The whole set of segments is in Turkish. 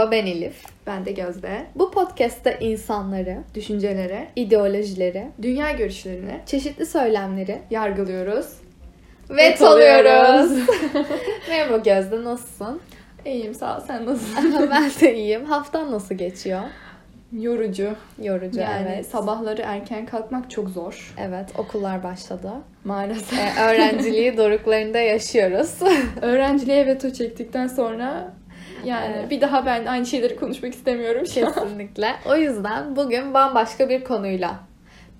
Merhaba ben Elif. Ben de Gözde. Bu podcast'te insanları, Düşüncelere, ideolojileri, dünya görüşlerini çeşitli söylemleri yargılıyoruz. ve oluyoruz. Merhaba Gözde nasılsın? İyiyim sağ ol. Sen nasılsın? ben de iyiyim. Haftan nasıl geçiyor? Yorucu. Yorucu Yani evet. sabahları erken kalkmak çok zor. Evet okullar başladı. Maalesef. Ee, öğrenciliği doruklarında yaşıyoruz. Öğrenciliğe veto çektikten sonra yani Evet. bir daha ben aynı şeyleri konuşmak istemiyorum şu an. Kesinlikle. O yüzden bugün bambaşka bir konuyla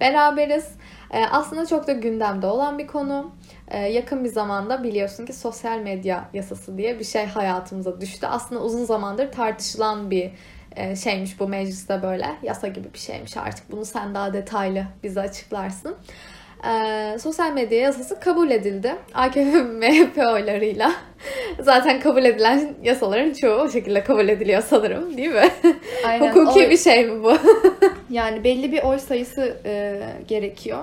beraberiz. Ee, aslında çok da gündemde olan bir konu. Ee, yakın bir zamanda biliyorsun ki sosyal medya yasası diye bir şey hayatımıza düştü. Aslında uzun zamandır tartışılan bir e, şeymiş bu mecliste böyle. Yasa gibi bir şeymiş artık. Bunu sen daha detaylı bize açıklarsın. Ee, sosyal medya yasası kabul edildi. AKP MHP oylarıyla. Zaten kabul edilen yasaların çoğu o şekilde kabul ediliyor sanırım değil mi? Aynen. Hukuki Oy- bir şey mi bu? Yani belli bir oy sayısı e, gerekiyor.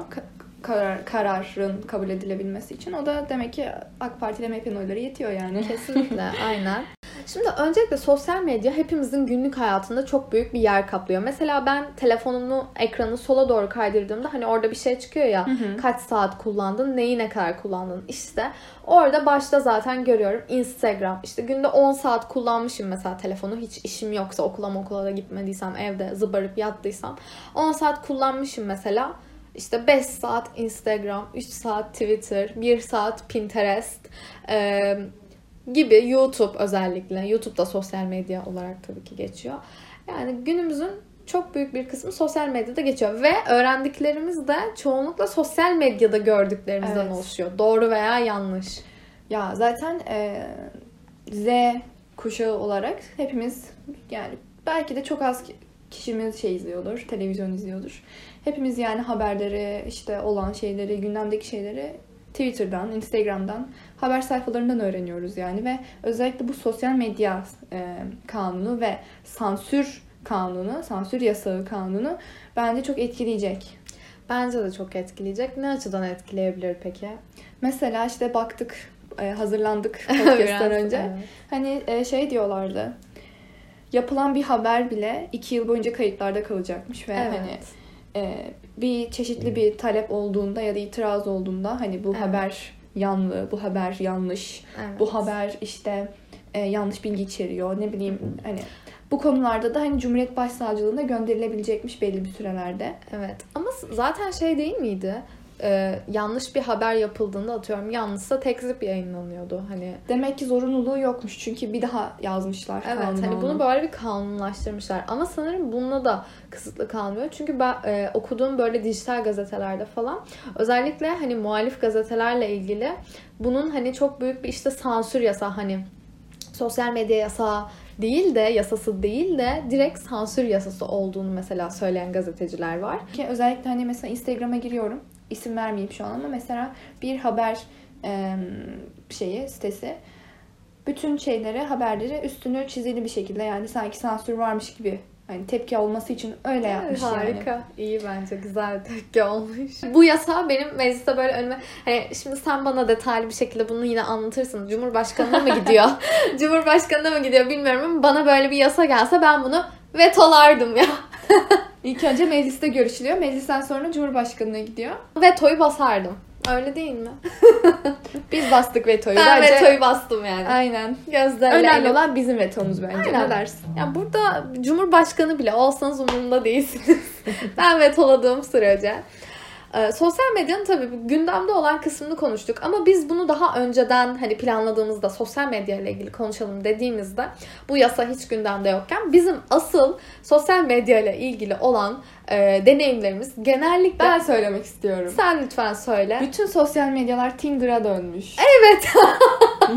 Ka- karar, kararın kabul edilebilmesi için. O da demek ki AK Parti ile MHP'nin oyları yetiyor yani. Kesinlikle aynen. Şimdi öncelikle sosyal medya hepimizin günlük hayatında çok büyük bir yer kaplıyor. Mesela ben telefonumu ekranı sola doğru kaydırdığımda hani orada bir şey çıkıyor ya Hı hı. kaç saat kullandın, neyi ne kadar kullandın işte. Orada başta zaten görüyorum Instagram. İşte günde 10 saat kullanmışım mesela telefonu. Hiç işim yoksa okula okula da gitmediysem evde zıbarıp yattıysam 10 saat kullanmışım mesela. İşte 5 saat Instagram, 3 saat Twitter, 1 saat Pinterest eee, gibi YouTube özellikle. YouTube da sosyal medya olarak tabii ki geçiyor. Yani günümüzün çok büyük bir kısmı sosyal medyada geçiyor ve öğrendiklerimiz de çoğunlukla sosyal medyada gördüklerimizden Evet. oluşuyor. Doğru veya yanlış. Ya zaten e, Z kuşağı olarak hepimiz yani belki de çok az ki- kişimiz şey izliyordur, televizyon izliyordur. Hepimiz yani haberleri, işte olan şeyleri, gündemdeki şeyleri Twitter'dan, Instagram'dan, haber sayfalarından öğreniyoruz yani ve özellikle bu sosyal medya e, kanunu ve sansür kanunu, sansür yasağı kanunu bence çok etkileyecek. Bence de çok etkileyecek. Ne açıdan etkileyebilir peki? Mesela işte baktık, e, hazırlandık podcast'tan önce. evet. Hani e, şey diyorlardı. Yapılan bir haber bile iki yıl boyunca kayıtlarda kalacakmış ve Evet. hani bir çeşitli bir talep olduğunda ya da itiraz olduğunda hani bu Evet. haber yanlı, bu haber yanlış, Evet. bu haber işte e, yanlış bilgi içeriyor ne bileyim hani bu konularda da hani Cumhuriyet Başsavcılığına gönderilebilecekmiş belli bir sürelerde. Evet ama zaten şey değil miydi? Ee, yanlış bir haber yapıldığında atıyorum yanlışsa tekzip yayınlanıyordu. Hani Demek ki zorunluluğu yokmuş çünkü bir daha yazmışlar Evet kanuna hani bunu böyle bir kanunlaştırmışlar ama sanırım bununla da kısıtlı kalmıyor. Çünkü ben e, okuduğum böyle dijital gazetelerde falan özellikle hani muhalif gazetelerle ilgili bunun hani çok büyük bir işte sansür yasa hani sosyal medya yasağı değil de yasası değil de direkt sansür yasası olduğunu mesela söyleyen gazeteciler var. Ki özellikle hani mesela Instagram'a giriyorum. İsim vermeyeyim şu an ama mesela bir haber em, şeyi sitesi bütün şeyleri haberleri üstünü çizili bir şekilde yani sanki sansür varmış gibi hani tepki olması için öyle yapmış yani. Harika. İyi bence. Güzel bir tepki olmuş. Bu yasa benim mecliste böyle önüme... Hani şimdi sen bana detaylı bir şekilde bunu yine anlatırsın. Cumhurbaşkanına mı gidiyor? Cumhurbaşkanına mı gidiyor bilmiyorum ama bana böyle bir yasa gelse ben bunu vetolardım ya. İlk önce mecliste görüşülüyor. Meclisten sonra Cumhurbaşkanı'na gidiyor. Vetoyu basardım. Öyle değil mi? Biz bastık vetoyu. Ben Bence- vetoyu bastım yani. Aynen. Gözlerle Önemli olan bizim vetomuz bence. Aynen. Ne dersin? Ya burada Cumhurbaşkanı bile olsanız umurumda değilsiniz. ben vetoladığım sürece. Ee, sosyal medyanın tabii gündemde olan kısmını konuştuk ama biz bunu daha önceden hani planladığımızda sosyal medya ile ilgili konuşalım dediğimizde bu yasa hiç gündemde yokken bizim asıl sosyal medya ile ilgili olan e, deneyimlerimiz genellikle Ben söylemek istiyorum. sen lütfen söyle. Bütün sosyal medyalar Tinder'a dönmüş. Evet.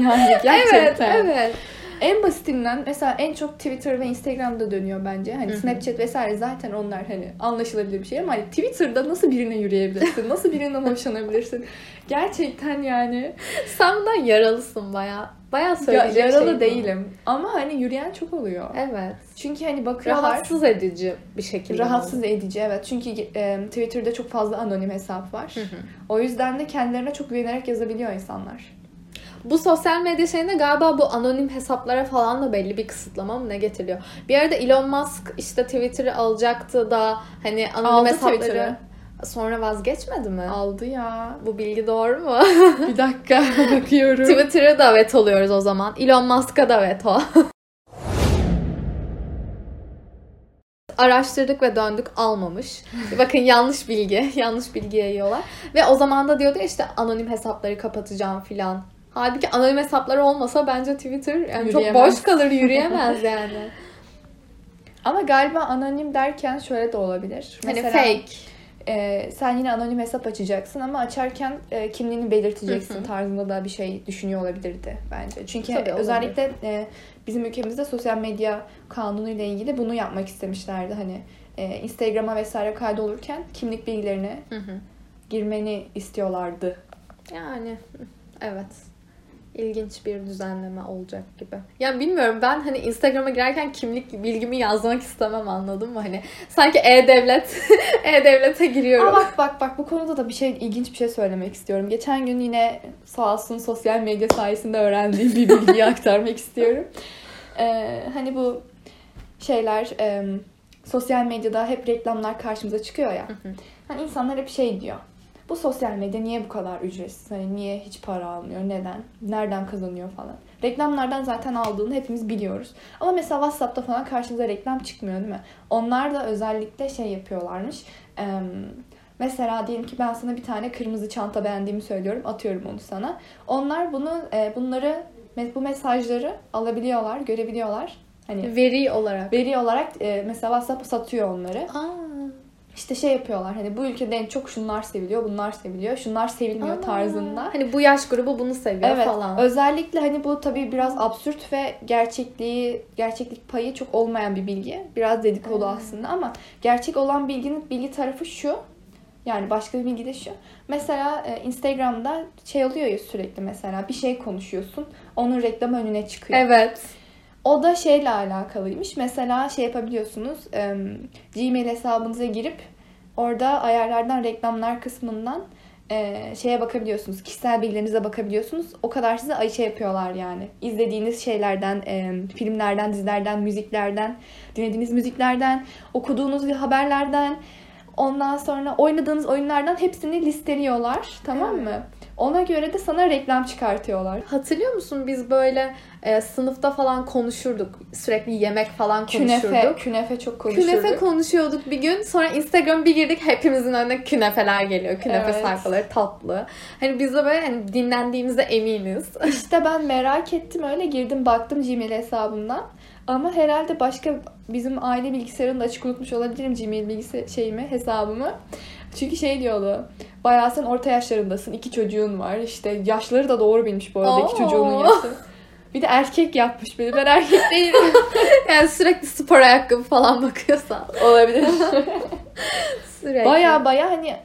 Yani gerçekten. evet, evet. En basitinden mesela en çok Twitter ve Instagram'da dönüyor bence. Hani Hı hı. Snapchat vesaire zaten onlar hani anlaşılabilir bir şey ama hani Twitter'da nasıl birine yürüyebilirsin? Nasıl birinden hoşlanabilirsin? Gerçekten yani. Sen bundan yaralısın baya. Baya Ya, söyleyecek yaralı şey bu. değilim. Ama hani yürüyen çok oluyor. Evet. Çünkü hani bakıyorlar. Rahatsız edici bir şekilde. Rahatsız edici evet. Çünkü e, Twitter'da çok fazla anonim hesap var. Hı hı. O yüzden de kendilerine çok güvenerek yazabiliyor insanlar. Bu sosyal medya şeyinde galiba bu anonim hesaplara falan da belli bir kısıtlama mı ne getiriyor? Bir arada Elon Musk işte Twitter'ı alacaktı da hani anonim Aldı hesapları Twitter'ı. sonra vazgeçmedi mi? Aldı ya. Bu bilgi doğru mu? Bir dakika bakıyorum. Twitter'ı da vetoluyoruz o zaman. Elon Musk'a da veto. Araştırdık ve döndük almamış. Bakın yanlış bilgi. Yanlış bilgi yayıyorlar. Ve o zaman da diyordu ya işte anonim hesapları kapatacağım filan. Halbuki anonim hesaplar olmasa bence Twitter yani çok boş kalır yürüyemez yani. Ama galiba anonim derken şöyle de olabilir. Hani Mesela, fake. e, sen yine anonim hesap açacaksın ama açarken e, kimliğini belirteceksin Hı hı. tarzında da bir şey düşünüyor olabilirdi bence. Çünkü Tabii, olabilir. özellikle e, bizim ülkemizde sosyal medya kanunu ile ilgili bunu yapmak istemişlerdi. Hani e, Instagram'a vesaire kaydolurken kimlik bilgilerini Hı hı. girmeni istiyorlardı. Yani evet. İlginç bir düzenleme olacak gibi. Yani bilmiyorum ben hani Instagram'a girerken kimlik bilgimi yazmak istemem anladın mı? Hani sanki e-devlet e-devlete giriyorum. Aa, bak bak bak bu konuda da bir şey ilginç bir şey söylemek istiyorum. Geçen gün yine sağ olsun sosyal medya sayesinde öğrendiğim bir bilgiyi aktarmak istiyorum. Ee, hani bu şeyler e, sosyal medyada hep reklamlar karşımıza çıkıyor ya. Hani insanlar hep şey diyor. Bu sosyal medya niye bu kadar ücretsiz? Hani niye hiç para almıyor? Neden? Nereden kazanıyor falan. Reklamlardan zaten aldığını hepimiz biliyoruz. Ama mesela WhatsApp'ta falan karşımıza reklam çıkmıyor değil mi? Onlar da özellikle şey yapıyorlarmış. Ee, mesela diyelim ki ben sana bir tane kırmızı çanta beğendiğimi söylüyorum. Atıyorum onu sana. Onlar bunu e, bunları bu mesajları alabiliyorlar, görebiliyorlar. Hani Veri olarak. veri olarak e, mesela WhatsApp satıyor onları. Aa. İşte şey yapıyorlar hani bu ülkede en çok şunlar seviliyor, bunlar seviliyor, şunlar sevilmiyor Aa. tarzında. Hani bu yaş grubu bunu seviyor Evet. falan. Özellikle hani bu tabii biraz absürt ve gerçekliği, gerçeklik payı çok olmayan bir bilgi. Biraz dedikodu Hmm. aslında ama gerçek olan bilginin bilgi tarafı şu. Yani başka bir bilgi de şu. Mesela e, Instagram'da şey oluyor ya sürekli mesela bir şey konuşuyorsun. Onun reklam önüne çıkıyor. Evet. O da şeyle alakalıymış. Mesela şey yapabiliyorsunuz. e, Gmail hesabınıza girip orada ayarlardan reklamlar kısmından e, şeye bakabiliyorsunuz. Kişisel bilgilerinize bakabiliyorsunuz. O kadar size ay şey yapıyorlar yani. İzlediğiniz şeylerden, e, filmlerden, dizilerden, müziklerden, dinlediğiniz müziklerden, okuduğunuz haberlerden, ondan sonra oynadığınız oyunlardan hepsini listeliyorlar. Tamam Evet. mı? Ona göre de sana reklam çıkartıyorlar. Hatırlıyor musun biz böyle e, sınıfta falan konuşurduk. Sürekli yemek falan Künefe, konuşurduk. künefe çok konuşurduk. Künefe konuşuyorduk bir gün. Sonra Instagram bir girdik hepimizin önüne künefeler geliyor. Künefe Evet. sayfaları tatlı. Hani biz de böyle hani dinlendiğimize eminiz. İşte ben merak ettim öyle girdim baktım Gmail hesabımdan. Ama herhalde başka bizim aile bilgisayarını da açık unutmuş olabilirim Gmail bilgisayar şeyimi, hesabımı. Çünkü şey diyordu. Bayağı sen orta yaşlarındasın. iki çocuğun var. İşte yaşları da doğru bilmiş bu arada iki Oo. çocuğunun yaşı. Bir de erkek yapmış beni. Ben erkek değilim. yani sürekli spor ayakkabı falan bakıyorsan. Olabilir. Sürekli. baya baya hani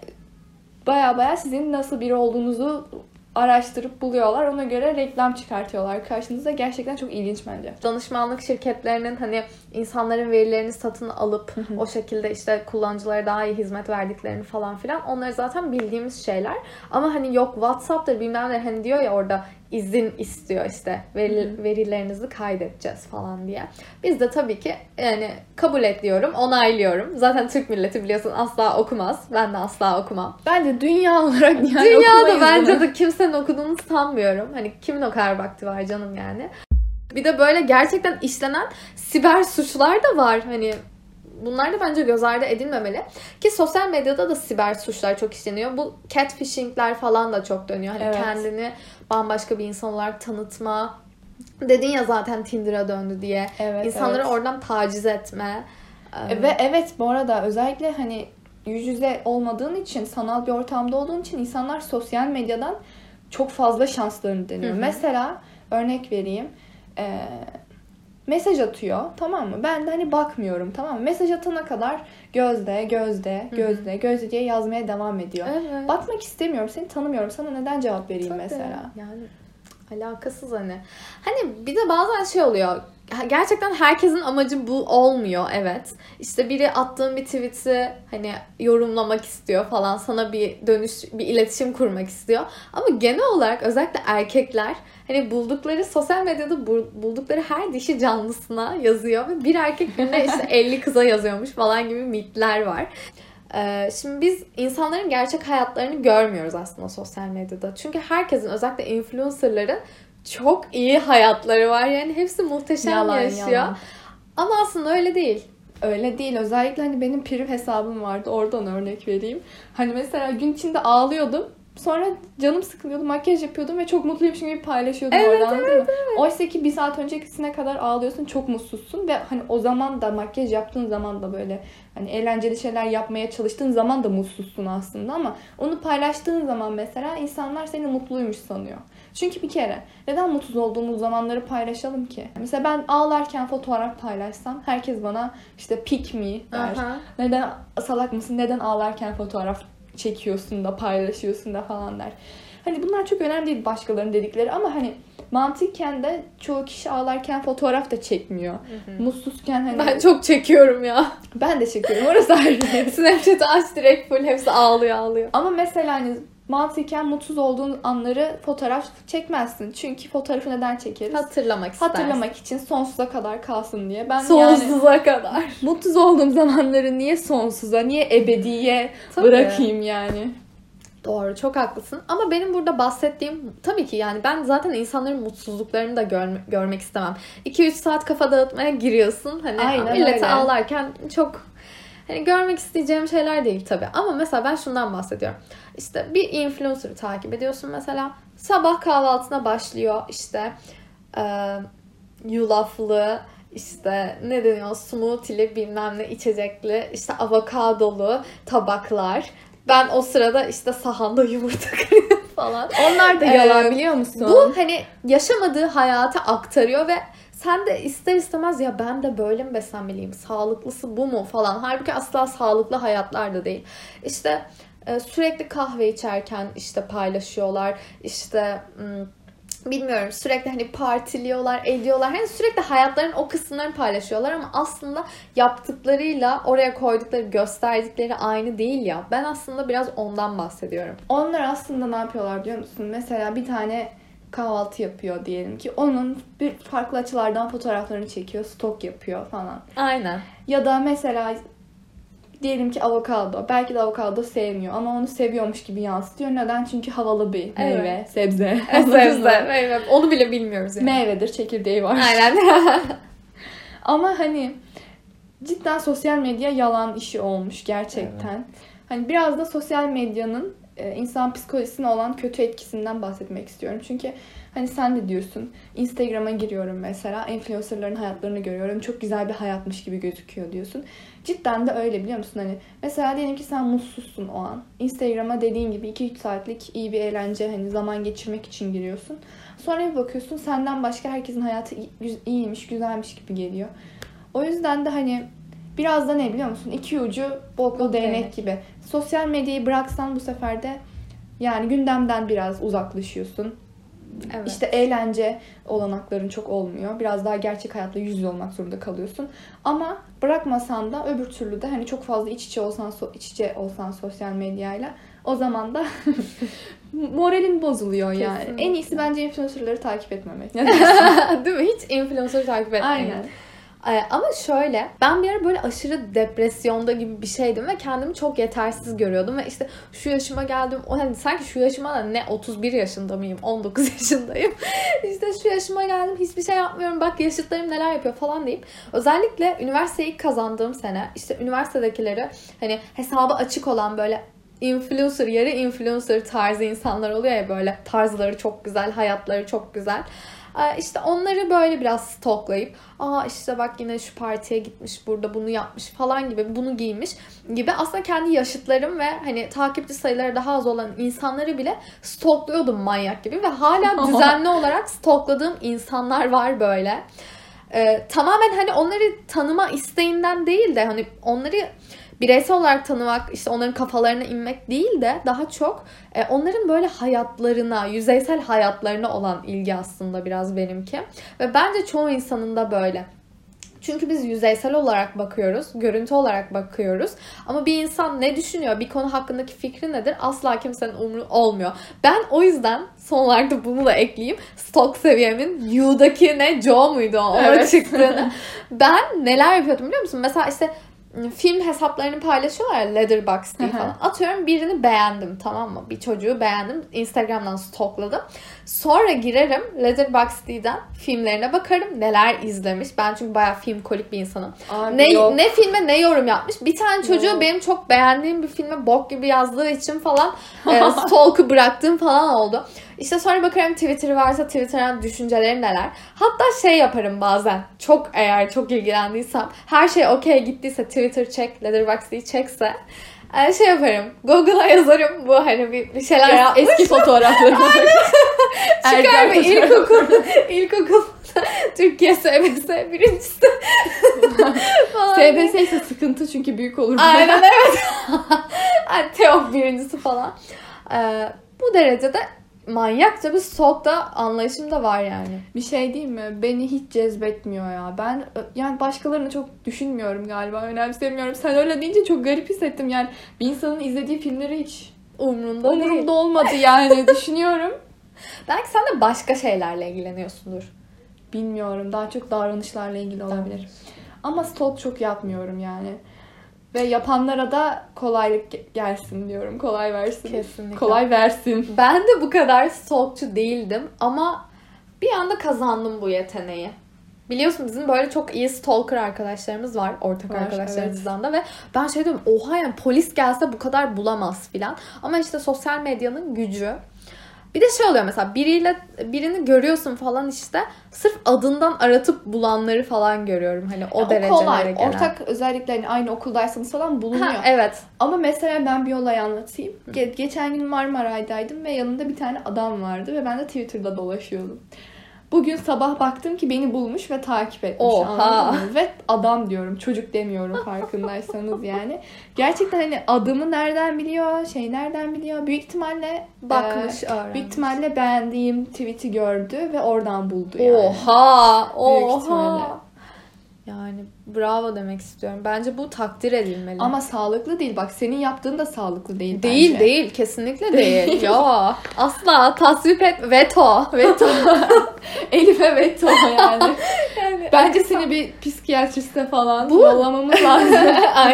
baya baya sizin nasıl biri olduğunuzu araştırıp buluyorlar. Ona göre reklam çıkartıyorlar karşınıza. Gerçekten çok ilginç bence. danışmanlık şirketlerinin hani insanların verilerini satın alıp o şekilde işte kullanıcılara daha iyi hizmet verdiklerini falan filan onları zaten bildiğimiz şeyler. Ama hani yok WhatsApp'tır bilmem ne hani diyor ya orada izin istiyor işte veri, verilerinizi kaydedeceğiz falan diye. Biz de tabii ki yani kabul ediyorum, onaylıyorum. Zaten Türk milleti biliyorsun asla okumaz. Ben de asla okumam. Bence dünya olarak yani Dünyada bence de kimsenin okuduğunu sanmıyorum. Hani kimin o kadar vakti var canım yani. Bir de böyle gerçekten işlenen siber suçlar da var. Hani bunlar da bence göz ardı edilmemeli. Ki sosyal medyada da siber suçlar çok işleniyor. Bu catfishingler falan da çok dönüyor. Hani Evet. kendini bambaşka bir insan olarak tanıtma. Dedin ya zaten Tinder'a döndü diye. Evet, İnsanları evet. oradan taciz etme. Ee, Ve evet bu arada özellikle hani yüz yüze olmadığın için, sanal bir ortamda olduğun için insanlar sosyal medyadan çok fazla şanslarını deniyor. Hı hı. Mesela örnek vereyim. Ee, mesaj atıyor tamam mı? Ben de hani bakmıyorum tamam mı? Mesaj atana kadar gözde, gözde, gözde, gözde diye yazmaya devam ediyor. Evet. Bakmak istemiyorum, seni tanımıyorum. Sana neden cevap vereyim Tabii. mesela? Yani Alakasız hani. Hani bir de bazen şey oluyor. Gerçekten herkesin amacı bu olmuyor evet. İşte biri attığın bir tweet'i hani yorumlamak istiyor falan sana bir dönüş bir iletişim kurmak istiyor. Ama genel olarak özellikle erkekler hani buldukları sosyal medyada buldukları her dişi canlısına yazıyor ve bir erkek günde işte 50 kıza yazıyormuş falan gibi mitler var. Ee, şimdi biz insanların gerçek hayatlarını görmüyoruz aslında sosyal medyada. Çünkü herkesin özellikle influencerların çok iyi hayatları var. Yani hepsi muhteşem yalan, yaşıyor. Yalan. Ama aslında öyle değil. Öyle değil. Özellikle hani benim priv hesabım vardı. Oradan örnek vereyim. Hani mesela gün içinde ağlıyordum. Sonra canım sıkılıyordu, makyaj yapıyordum ve çok mutluymuşum gibi paylaşıyordum evet, oradan. Evet, evet. Oysa ki bir saat öncekisine kadar ağlıyorsun, çok mutsuzsun ve hani o zaman da makyaj yaptığın zaman da böyle hani eğlenceli şeyler yapmaya çalıştığın zaman da mutsuzsun aslında ama onu paylaştığın zaman mesela insanlar seni mutluymuş sanıyor. Çünkü bir kere neden mutsuz olduğumuz zamanları paylaşalım ki? Mesela ben ağlarken fotoğraf paylaşsam herkes bana işte pick me der. Aha. Neden salak mısın? Neden ağlarken fotoğraf çekiyorsun da paylaşıyorsun da falan der. Hani bunlar çok önemli değil başkalarının dedikleri ama hani mantıken de çoğu kişi ağlarken fotoğraf da çekmiyor. Hı hı. Mutsuzken hani... Ben çok çekiyorum ya. Ben de çekiyorum. Orası ayrı. Snapchat'ı aç direkt full hepsi ağlıyor ağlıyor. Ama mesela hani mantıken mutsuz olduğun anları fotoğraf çekmezsin. Çünkü fotoğrafı neden çekeriz? Hatırlamak istersin. Hatırlamak için sonsuza kadar kalsın diye. Ben sonsuza yani, kadar. Mutsuz olduğum zamanları niye sonsuza, niye ebediye Tabii. bırakayım yani? Doğru çok haklısın ama benim burada bahsettiğim tabii ki yani ben zaten insanların mutsuzluklarını da gör, görmek istemem. 2-3 saat kafa dağıtmaya giriyorsun hani Aynen milleti öyle. ağlarken çok hani görmek isteyeceğim şeyler değil tabii. Ama mesela ben şundan bahsediyorum. İşte bir influencer'ı takip ediyorsun mesela. Sabah kahvaltına başlıyor işte e, yulaflı işte ne deniyor smoothie'li bilmem ne içecekli işte avokadolu tabaklar. Ben o sırada işte sahanda yumurta kırıyorum falan. Onlar da yalan ee, biliyor musun? Bu hani yaşamadığı hayatı aktarıyor ve sen de ister istemez ya ben de böyle mi beslenmeliyim? Sağlıklısı bu mu falan. Halbuki asla sağlıklı hayatlar da değil. İşte e, sürekli kahve içerken işte paylaşıyorlar. İşte bilmiyorum sürekli hani partiliyorlar, ediyorlar. Hani sürekli hayatların o kısımlarını paylaşıyorlar ama aslında yaptıklarıyla oraya koydukları, gösterdikleri aynı değil ya. Ben aslında biraz ondan bahsediyorum. Onlar aslında ne yapıyorlar biliyor musun? Mesela bir tane kahvaltı yapıyor diyelim ki. Onun bir farklı açılardan fotoğraflarını çekiyor, stok yapıyor falan. Aynen. Ya da mesela diyelim ki avokado. Belki de avokado sevmiyor ama onu seviyormuş gibi yansıtıyor. Neden? Çünkü havalı bir meyve, evet. sebze. sebze, meyve. Onu bile bilmiyoruz yani. Meyvedir, çekirdeği var. Aynen. ama hani cidden sosyal medya yalan işi olmuş gerçekten. Evet. Hani biraz da sosyal medyanın insan psikolojisine olan kötü etkisinden bahsetmek istiyorum. Çünkü hani sen de diyorsun Instagram'a giriyorum mesela influencerların hayatlarını görüyorum. Çok güzel bir hayatmış gibi gözüküyor diyorsun. Cidden de öyle biliyor musun? Hani mesela diyelim ki sen mutsuzsun o an. Instagram'a dediğin gibi 2-3 saatlik iyi bir eğlence hani zaman geçirmek için giriyorsun. Sonra bir bakıyorsun senden başka herkesin hayatı iyiymiş, güzelmiş gibi geliyor. O yüzden de hani Biraz da ne biliyor musun? İki ucu boklu değnek gibi. Sosyal medyayı bıraksan bu sefer de yani gündemden biraz uzaklaşıyorsun. Evet. İşte eğlence olanakların çok olmuyor. Biraz daha gerçek hayatla yüz yüze olmak zorunda kalıyorsun. Ama bırakmasan da öbür türlü de hani çok fazla iç içe olsan iç içe olsan sosyal medyayla o zaman da moralin bozuluyor yani. Kesinlikle. En iyisi bence influencerları takip etmemek. Değil mi? Hiç influencer takip etmeyin. Aynen. Ee, ama şöyle ben bir ara böyle aşırı depresyonda gibi bir şeydim ve kendimi çok yetersiz görüyordum ve işte şu yaşıma geldim o hani sanki şu yaşıma da ne 31 yaşında mıyım 19 yaşındayım işte şu yaşıma geldim hiçbir şey yapmıyorum bak yaşıtlarım neler yapıyor falan deyip özellikle üniversiteyi kazandığım sene işte üniversitedekileri hani hesabı açık olan böyle influencer, yarı influencer tarzı insanlar oluyor ya böyle tarzları çok güzel, hayatları çok güzel. İşte onları böyle biraz stoklayıp aa işte bak yine şu partiye gitmiş burada bunu yapmış falan gibi bunu giymiş gibi aslında kendi yaşıtlarım ve hani takipçi sayıları daha az olan insanları bile stokluyordum manyak gibi ve hala düzenli olarak stokladığım insanlar var böyle. Ee, tamamen hani onları tanıma isteğinden değil de hani onları bireysel olarak tanımak, işte onların kafalarına inmek değil de daha çok e, onların böyle hayatlarına, yüzeysel hayatlarına olan ilgi aslında biraz benimki. Ve bence çoğu insanın da böyle. Çünkü biz yüzeysel olarak bakıyoruz, görüntü olarak bakıyoruz. Ama bir insan ne düşünüyor, bir konu hakkındaki fikri nedir asla kimsenin umru olmuyor. Ben o yüzden son olarak da bunu da ekleyeyim. Stalk seviyemin You'daki ne Joe muydu o evet. çıktığını. ben neler yapıyordum biliyor musun? Mesela işte film hesaplarını paylaşıyorlar Letterboxd diye falan. Atıyorum birini beğendim tamam mı? Bir çocuğu beğendim. Instagram'dan stalkladım. Sonra girerim Letterboxd'den filmlerine bakarım. Neler izlemiş. Ben çünkü bayağı film kolik bir insanım. Abi ne, yok. ne filme ne yorum yapmış. Bir tane çocuğu Yok. benim çok beğendiğim bir filme bok gibi yazdığı için falan e, stalk'ı bıraktığım falan oldu. İşte sonra bakarım Twitter'ı varsa Twitter'dan düşünceleri neler. Hatta şey yaparım bazen. Çok eğer çok ilgilendiysem. Her şey okey gittiyse Twitter çek, Letterboxd'ı çekse e, şey yaparım. Google'a yazarım bu hani bir, bir şeyler Es- yapmış. Eski fotoğraflarına bak. Çıkar bir ilkokul, ilkokul Türkiye SBS birincisi. SBS ise sıkıntı çünkü büyük olur. Aynen evet. yani Teok birincisi falan. Ee, bu derecede manyakça bir stalk da anlayışım da var yani. Bir şey diyeyim mi? Beni hiç cezbetmiyor ya. Ben yani başkalarını çok düşünmüyorum galiba. Önemsemiyorum. Sen öyle deyince çok garip hissettim. Yani bir insanın izlediği filmleri hiç Umrunda değil. umurumda olmadı yani. Düşünüyorum. Belki sen de başka şeylerle ilgileniyorsundur. Bilmiyorum. Daha çok davranışlarla ilgili olabilir. Ama stalk çok yapmıyorum yani. Ve yapanlara da kolaylık ge- gelsin diyorum. Kolay versin. Kesinlikle. Kolay versin. Ben de bu kadar stalkçu değildim ama bir anda kazandım bu yeteneği. Biliyorsun bizim böyle çok iyi stalker arkadaşlarımız var. Ortak Var, arkadaşlarımızdan da ve ben şey diyorum oha yani polis gelse bu kadar bulamaz filan. Ama işte sosyal medyanın gücü. Bir de şey oluyor mesela biriyle birini görüyorsun falan işte sırf adından aratıp bulanları falan görüyorum. Hani o O derecelere kolay. gelen. Ortak özellikle aynı okuldaysanız falan bulunuyor. Ha, evet. Ama mesela ben bir olay anlatayım. Ge- geçen gün Marmaray'daydım ve yanında bir tane adam vardı ve ben de Twitter'da dolaşıyordum. Bugün sabah baktım ki beni bulmuş ve takip etmiş. Oha. Ve adam diyorum, çocuk demiyorum farkındaysanız yani. Gerçekten hani adımı nereden biliyor, şey nereden biliyor. Büyük ihtimalle Bakmış, e, öğrenmiş. büyük ihtimalle beğendiğim tweet'i gördü ve oradan buldu yani. Oha! Büyük ihtimalle. Oha! Yani bravo demek istiyorum. Bence bu takdir edilmeli. Ama sağlıklı değil. Bak senin yaptığın da sağlıklı değil değil bence. değil kesinlikle değil. ya asla tasvip et veto. Veto. Elif'e veto yani. Yani Bence seni bir psikiyatriste falan Bu- yollamamız lazım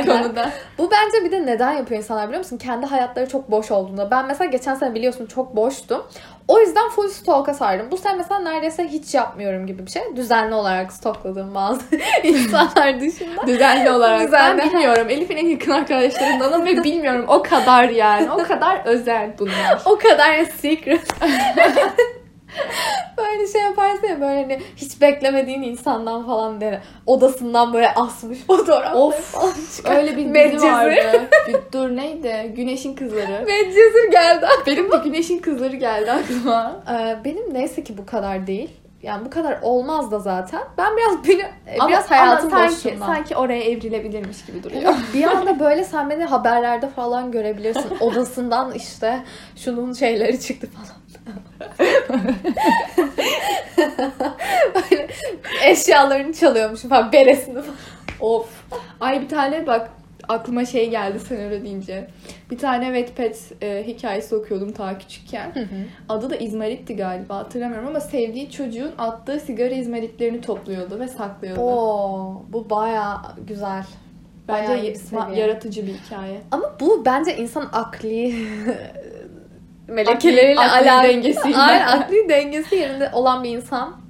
bu konuda. Bu bence bir de neden yapıyor insanlar biliyor musun? Kendi hayatları çok boş olduğunda. Ben mesela geçen sene biliyorsun çok boştum. O yüzden full stalk'a sardım. Bu sene mesela neredeyse hiç yapmıyorum gibi bir şey. Düzenli olarak stalkladığım bazı insanlar dışında. Düzenli olarak. Düzenli. Ben bilmiyorum. Elif'in en yakın arkadaşlarındanım ve bilmiyorum. O kadar yani. O kadar özel bunlar. O kadar secret. böyle şey yaparsın ya böyle hani hiç beklemediğin insandan falan dene. Odasından böyle asmış fotoğrafları Of. falan çıkar. Öyle bir dizi vardı. Dur neydi? Güneşin Kızları. Medcezir geldi. Benim de Güneşin Kızları geldi aklıma. Ee, benim neyse ki bu kadar değil. Yani bu kadar olmaz da zaten. Ben biraz bir, Ama- biraz hayatım ama sanki, boşluğundan. sanki oraya evrilebilirmiş gibi duruyor. bir anda böyle sen beni haberlerde falan görebilirsin. Odasından işte şunun şeyleri çıktı falan. böyle eşyalarını çalıyormuş falan. Beresini falan. Of. Ay bir tane bak aklıma şey geldi sen öyle deyince. Bir tane Wattpad e, hikayesi okuyordum ta küçükken. Adı da İzmarit'ti galiba hatırlamıyorum ama sevdiği çocuğun attığı sigara izmaritlerini topluyordu ve saklıyordu. Oo, bu baya güzel. Bence bayağı seviye. yaratıcı bir hikaye. Ama bu bence insan akli melekeleriyle Akli- akli alakalı. dengesiyle. Aynen akli dengesi yerinde olan bir insan.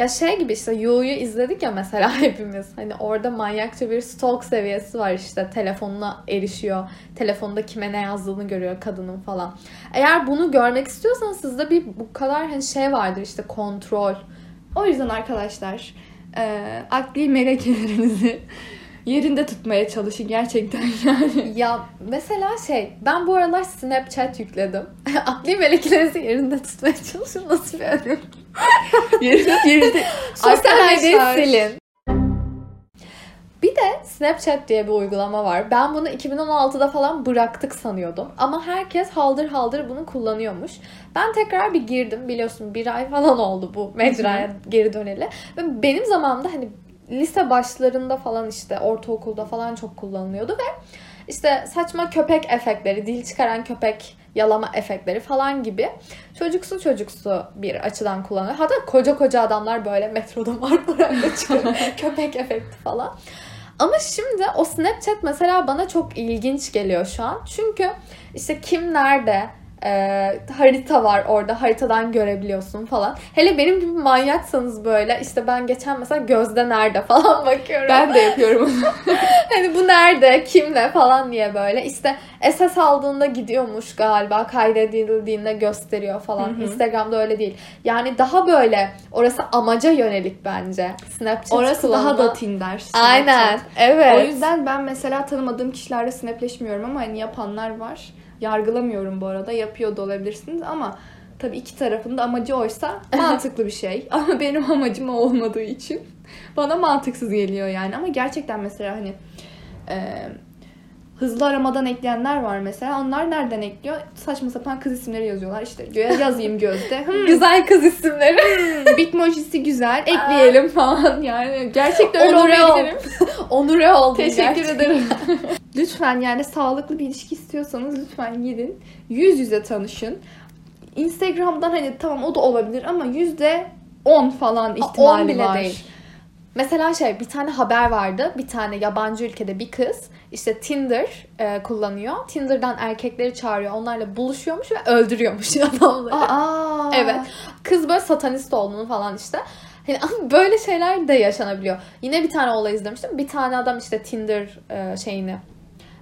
Ya şey gibi işte You'yu izledik ya mesela hepimiz. Hani orada manyakça bir stalk seviyesi var işte. Telefonuna erişiyor. Telefonda kime ne yazdığını görüyor kadının falan. Eğer bunu görmek istiyorsanız sizde bir bu kadar hani şey vardır işte kontrol. O yüzden arkadaşlar e, akli melekelerinizi yerinde tutmaya çalışın gerçekten yani. Ya mesela şey ben bu aralar Snapchat yükledim. akli melekelerinizi yerinde tutmaya çalışın. Nasıl bir örnek? yerinde, yerinde. Sosyal medyayı silin. Bir de Snapchat diye bir uygulama var. Ben bunu 2016'da falan bıraktık sanıyordum. Ama herkes haldır haldır bunu kullanıyormuş. Ben tekrar bir girdim. Biliyorsun bir ay falan oldu bu mecraya geri döneli. Ve benim zamanımda hani lise başlarında falan işte ortaokulda falan çok kullanılıyordu ve işte saçma köpek efektleri, dil çıkaran köpek yalama efektleri falan gibi çocuksu çocuksu bir açıdan kullanıyor. Hatta koca koca adamlar böyle metroda Marmaray'da çıkıyor. köpek efekti falan. Ama şimdi o Snapchat mesela bana çok ilginç geliyor şu an. Çünkü işte kim nerede, e, harita var orada haritadan görebiliyorsun falan. Hele benim gibi manyaksanız böyle işte ben geçen mesela gözde nerede falan bakıyorum. Ben de yapıyorum. hani bu nerede, kimle falan diye böyle işte SS aldığında gidiyormuş galiba kaydedildiğinde gösteriyor falan. Hı hı. Instagram'da öyle değil. Yani daha böyle orası amaca yönelik bence. Snapchat Orası daha kullanma. da Tinder. Snapchat. Aynen. Evet. O yüzden ben mesela tanımadığım kişilerle snapleşmiyorum ama hani yapanlar var. Yargılamıyorum bu arada. Yapıyor da olabilirsiniz ama tabii iki tarafın da amacı oysa mantıklı bir şey. Ama benim amacım o olmadığı için bana mantıksız geliyor yani. Ama gerçekten mesela hani e, hızlı aramadan ekleyenler var mesela. Onlar nereden ekliyor? Saçma sapan kız isimleri yazıyorlar. İşte yazayım gözde. Hmm, Güzel kız isimleri. Bitmojisi güzel. Ekleyelim falan yani. Gerçekten öyle Onure ol. olmayabilirim. Onure oldum Teşekkür gerçekten. ederim. Lütfen yani sağlıklı bir ilişki istiyorsanız lütfen gidin. Yüz yüze tanışın. Instagram'dan hani tamam o da olabilir ama yüzde 10 falan ihtimali 10 bile var. değil. Mesela şey bir tane haber vardı. Bir tane yabancı ülkede bir kız işte Tinder e, kullanıyor. Tinder'dan erkekleri çağırıyor. Onlarla buluşuyormuş ve öldürüyormuş adamları. Aa. Evet. Kız böyle satanist olduğunu falan işte. Hani böyle şeyler de yaşanabiliyor. Yine bir tane olay izlemiştim. Bir tane adam işte Tinder e, şeyini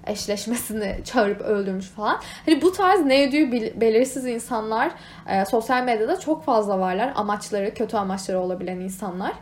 eşleşmesini çağırıp öldürmüş falan. Hani bu tarz ne ödüğü belirsiz insanlar e, sosyal medyada çok fazla varlar. Amaçları, kötü amaçları olabilen insanlar.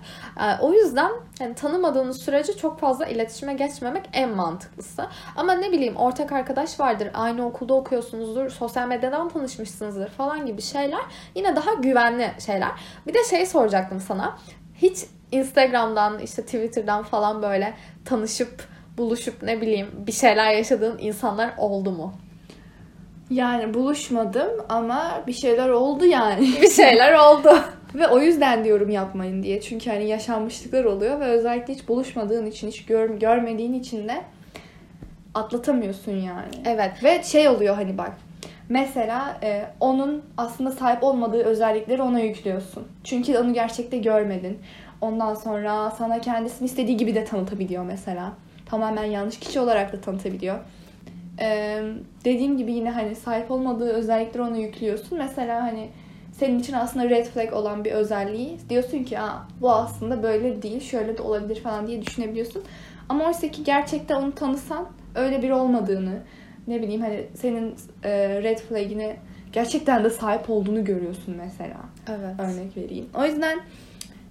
E, o yüzden hani tanımadığınız sürece çok fazla iletişime geçmemek en mantıklısı. Ama ne bileyim ortak arkadaş vardır, aynı okulda okuyorsunuzdur, sosyal medyadan tanışmışsınızdır falan gibi şeyler yine daha güvenli şeyler. Bir de şey soracaktım sana. Hiç Instagram'dan işte Twitter'dan falan böyle tanışıp buluşup ne bileyim bir şeyler yaşadığın insanlar oldu mu? Yani buluşmadım ama bir şeyler oldu yani. Bir şeyler oldu. ve o yüzden diyorum yapmayın diye. Çünkü hani yaşanmışlıklar oluyor ve özellikle hiç buluşmadığın için, hiç gör, görmediğin için de atlatamıyorsun yani. Evet. Ve şey oluyor hani bak. Mesela e, onun aslında sahip olmadığı özellikleri ona yüklüyorsun. Çünkü onu gerçekte görmedin. Ondan sonra sana kendisini istediği gibi de tanıtabiliyor mesela. Tamamen yanlış kişi olarak da tanıtabiliyor. E, dediğim gibi yine hani sahip olmadığı özellikleri ona yüklüyorsun. Mesela hani senin için aslında red flag olan bir özelliği diyorsun ki Aa, bu aslında böyle değil, şöyle de olabilir falan diye düşünebiliyorsun. Ama oysa ki gerçekten onu tanısan öyle biri olmadığını, ne bileyim hani senin e, red flag'ine gerçekten de sahip olduğunu görüyorsun mesela. Evet. Örnek vereyim. O yüzden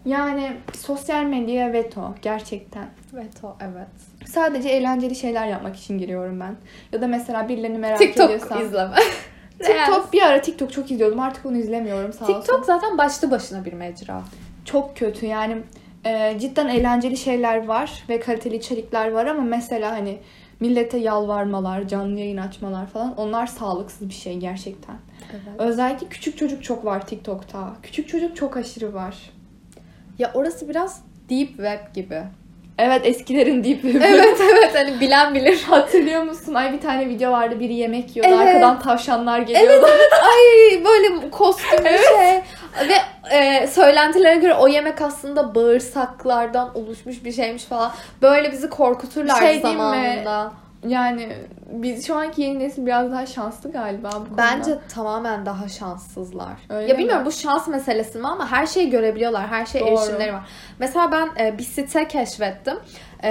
yani sosyal medyaya veto gerçekten. Veto evet. Sadece eğlenceli şeyler yapmak için giriyorum ben. Ya da mesela birilerini merak TikTok ediyorsam. izleme. TikTok bir ara TikTok çok izliyordum. Artık onu izlemiyorum sağ olsun. TikTok zaten başlı başına bir mecra. çok kötü yani e, cidden eğlenceli şeyler var ve kaliteli içerikler var ama mesela hani millete yalvarmalar, canlı yayın açmalar falan onlar sağlıksız bir şey gerçekten. Evet. Özellikle küçük çocuk çok var TikTok'ta. Küçük çocuk çok aşırı var. Ya orası biraz deep web gibi. Evet eskilerin deep web'i. Evet evet hani bilen bilir. Hatırlıyor musun? Ay bir tane video vardı biri yemek yiyordu Evet. arkadan tavşanlar geliyordu. Ay böyle kostüm bir şey. Ve e, söylentilere göre o yemek aslında bağırsaklardan oluşmuş bir şeymiş falan. Böyle bizi korkuturlar Şey diyeyim mi? Yani biz şu anki yeni nesil biraz daha şanslı galiba bu konuda. Bence tamamen daha şanssızlar. Öyle ya bilmiyorum mi? bu şans meselesi mi ama her şeyi görebiliyorlar. Her Doğru. erişimleri var. Mesela ben e, bir site keşfettim. E,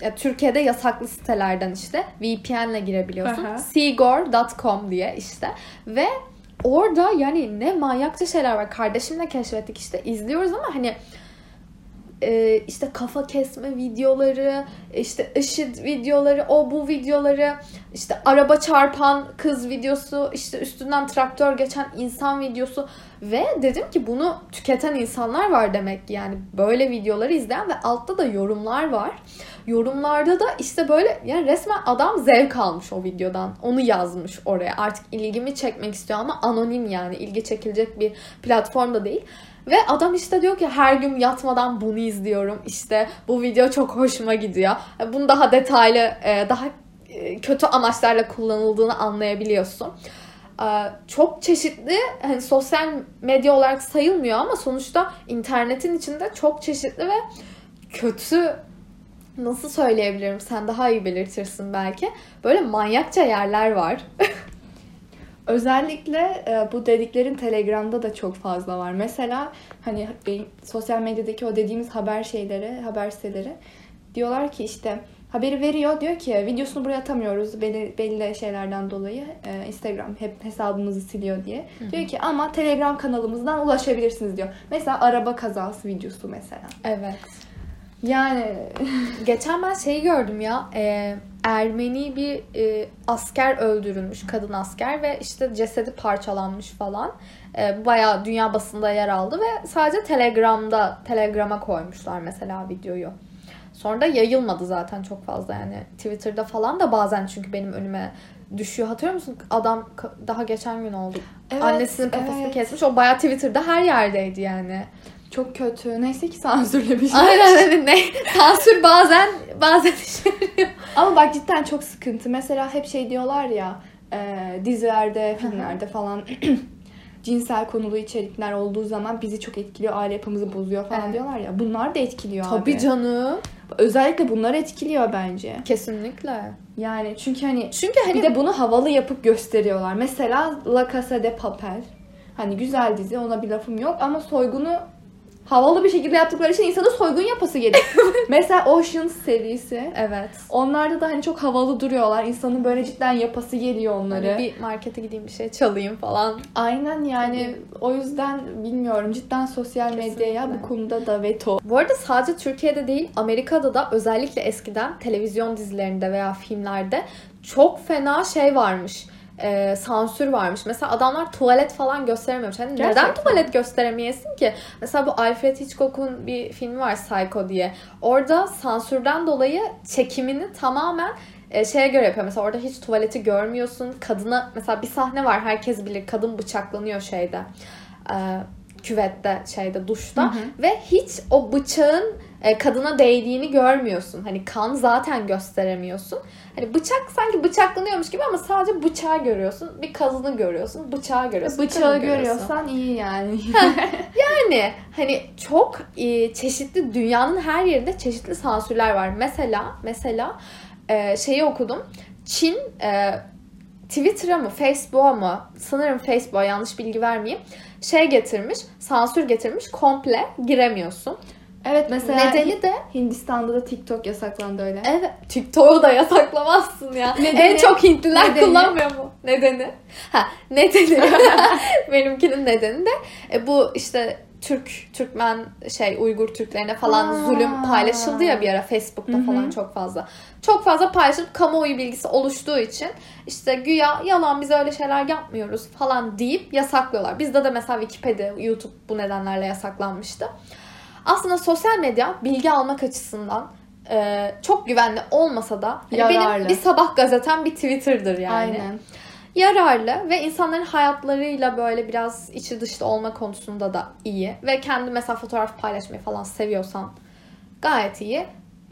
ya Türkiye'de yasaklı sitelerden işte VPN'le girebiliyorsun. Aha. Seagore.com diye işte. Ve orada yani ne manyakça şeyler var. Kardeşimle keşfettik işte izliyoruz ama hani e, işte kafa kesme videoları, işte IŞİD videoları, o bu videoları, işte araba çarpan kız videosu, işte üstünden traktör geçen insan videosu. Ve dedim ki bunu tüketen insanlar var demek ki yani böyle videoları izleyen ve altta da yorumlar var. Yorumlarda da işte böyle yani resmen adam zevk almış o videodan. Onu yazmış oraya. Artık ilgimi çekmek istiyor ama anonim yani ilgi çekilecek bir platformda değil. Ve adam işte diyor ki her gün yatmadan bunu izliyorum. İşte bu video çok hoşuma gidiyor. Bunu daha detaylı, e, daha e, kötü amaçlarla kullanıldığını anlayabiliyorsun. E, çok çeşitli hani sosyal medya olarak sayılmıyor ama sonuçta internetin içinde çok çeşitli ve kötü nasıl söyleyebilirim sen daha iyi belirtirsin belki. Böyle manyakça yerler var. Özellikle e, bu dediklerin Telegram'da da çok fazla var. Mesela hani sosyal medyadaki o dediğimiz haber şeyleri, haber siteleri diyorlar ki işte haberi veriyor. Diyor ki videosunu buraya atamıyoruz belli, belli şeylerden dolayı. E, Instagram hep hesabımızı siliyor diye. Hı-hı. Diyor ki ama Telegram kanalımızdan ulaşabilirsiniz diyor. Mesela araba kazası videosu mesela. Evet. Yani geçen ben şeyi gördüm ya. E, Ermeni bir e, asker öldürülmüş, kadın asker ve işte cesedi parçalanmış falan. E, bayağı dünya basında yer aldı ve sadece Telegram'da Telegram'a koymuşlar mesela videoyu. Sonra da yayılmadı zaten çok fazla yani. Twitter'da falan da bazen çünkü benim önüme düşüyor. Hatırlıyor musun? Adam daha geçen gün oldu. Evet, Annesinin kafasını evet. kesmiş. O bayağı Twitter'da her yerdeydi yani. Çok kötü. Neyse ki sansürlemiş. Aynen hani ne? Sansür bazen bazen işe yarıyor. Ama bak cidden çok sıkıntı. Mesela hep şey diyorlar ya e, dizilerde, filmlerde falan cinsel konulu içerikler olduğu zaman bizi çok etkiliyor, aile yapımızı bozuyor falan evet. diyorlar ya. Bunlar da etkiliyor Tabii abi. canım. Özellikle bunlar etkiliyor bence. Kesinlikle. Yani çünkü hani çünkü hani bir de bunu havalı yapıp gösteriyorlar. Mesela La Casa de Papel. Hani güzel dizi ona bir lafım yok ama soygunu havalı bir şekilde yaptıkları için insanın soygun yapası geliyor. Mesela Ocean serisi. Evet. Onlarda da hani çok havalı duruyorlar. İnsanın böyle cidden yapası geliyor onları. Hani bir markete gideyim bir şey çalayım falan. Aynen yani Tabii. o yüzden bilmiyorum cidden sosyal Kesinlikle. medyaya bu konuda da veto. Bu arada sadece Türkiye'de değil Amerika'da da özellikle eskiden televizyon dizilerinde veya filmlerde çok fena şey varmış e, sansür varmış. Mesela adamlar tuvalet falan gösteremiyormuş. Hani neden tuvalet gösteremeyesin ki? Mesela bu Alfred Hitchcock'un bir filmi var Psycho diye. Orada sansürden dolayı çekimini tamamen e, şeye göre yapıyor. Mesela orada hiç tuvaleti görmüyorsun. Kadına mesela bir sahne var herkes bilir. Kadın bıçaklanıyor şeyde. E, küvette şeyde duşta hı hı. ve hiç o bıçağın e, kadına değdiğini görmüyorsun. Hani kan zaten gösteremiyorsun. Hani bıçak sanki bıçaklanıyormuş gibi ama sadece bıçağı görüyorsun. Bir kazını görüyorsun, bıçağı görüyorsun. Bıçağı görüyorsan iyi yani. yani hani çok e, çeşitli dünyanın her yerinde çeşitli sansürler var. Mesela mesela e, şeyi okudum. Çin e, Twitter'a mı Facebook'a mı sanırım Facebook'a yanlış bilgi vermeyeyim şey getirmiş sansür getirmiş komple giremiyorsun. Evet mesela nedeni de Hindistan'da da TikTok yasaklandı öyle. Evet. TikTok'u da yasaklamazsın ya. Nedeni, en çok Hintliler nedeni, kullanmıyor mu? Nedeni? Ha, nedeni. Benimkinin nedeni de e, bu işte Türk, Türkmen şey Uygur Türklerine falan Aa. zulüm paylaşıldı ya bir ara Facebook'ta Hı-hı. falan çok fazla. Çok fazla paylaşılıp kamuoyu bilgisi oluştuğu için işte güya yalan biz öyle şeyler yapmıyoruz falan deyip yasaklıyorlar. Bizde de mesela Wikipedia, YouTube bu nedenlerle yasaklanmıştı. Aslında sosyal medya bilgi almak açısından e, çok güvenli olmasa da hani benim bir sabah gazetem bir Twitter'dır yani. Aynen. Yararlı ve insanların hayatlarıyla böyle biraz içi dışta olma konusunda da iyi. Ve kendi mesela fotoğraf paylaşmayı falan seviyorsan gayet iyi.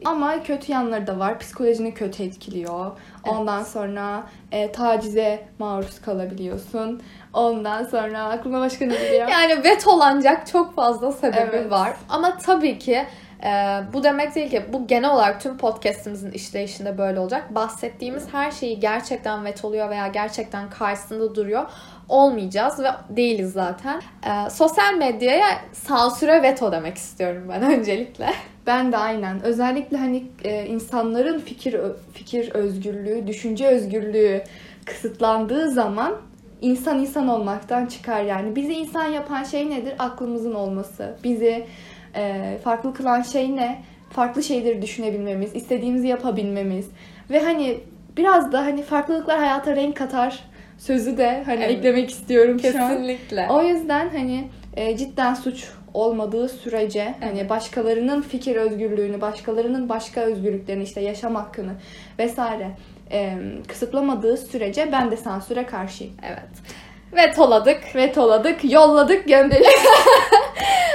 Ama kötü yanları da var. Psikolojini kötü etkiliyor. Evet. Ondan sonra e, tacize maruz kalabiliyorsun. Ondan sonra aklıma başka ne geliyor? yani vetolanacak çok fazla sebebi evet. var. Ama tabii ki e, bu demek değil ki bu genel olarak tüm podcastimizin işleyişinde böyle olacak. Bahsettiğimiz her şeyi gerçekten vetoluyor veya gerçekten karşısında duruyor olmayacağız ve değiliz zaten. E, sosyal medyaya sansüre veto demek istiyorum ben öncelikle. Ben de aynen. Özellikle hani e, insanların fikir fikir özgürlüğü, düşünce özgürlüğü kısıtlandığı zaman insan insan olmaktan çıkar yani. Bizi insan yapan şey nedir? Aklımızın olması. Bizi e, farklı kılan şey ne? Farklı şeyleri düşünebilmemiz, istediğimizi yapabilmemiz ve hani biraz da hani farklılıklar hayata renk katar sözü de hani Evet. eklemek istiyorum şu an. Kesinlikle. O yüzden hani e, cidden suç olmadığı sürece hani başkalarının fikir özgürlüğünü, başkalarının başka özgürlüklerini işte yaşam hakkını vesaire e, kısıtlamadığı sürece ben de sansüre karşıyım. Evet. Ve toladık. Vetoladık, yolladık, gönderdik.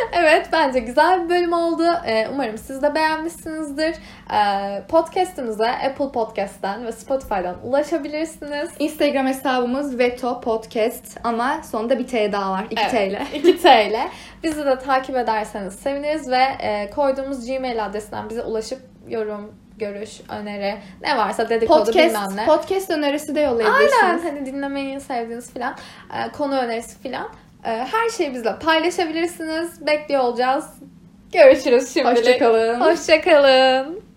Evet bence güzel bir bölüm oldu. Ee, umarım siz de beğenmişsinizdir. Ee, podcast'imize Apple Podcast'ten ve Spotify'dan ulaşabilirsiniz. Instagram hesabımız Veto Podcast ama sonunda bir T daha var. 2 Evet. T ile. 2 TL. Bizi de takip ederseniz seviniriz ve e, koyduğumuz Gmail adresinden bize ulaşıp yorum, görüş, öneri ne varsa dedikodu bilmem Podcast, ne. podcast önerisi de yollayabilirsiniz. Aynen hani dinlemeyi sevdiğiniz filan e, konu önerisi filan e, her şeyi bizle paylaşabilirsiniz. Bekliyor olacağız. Görüşürüz şimdilik. Hoşçakalın. Hoşçakalın.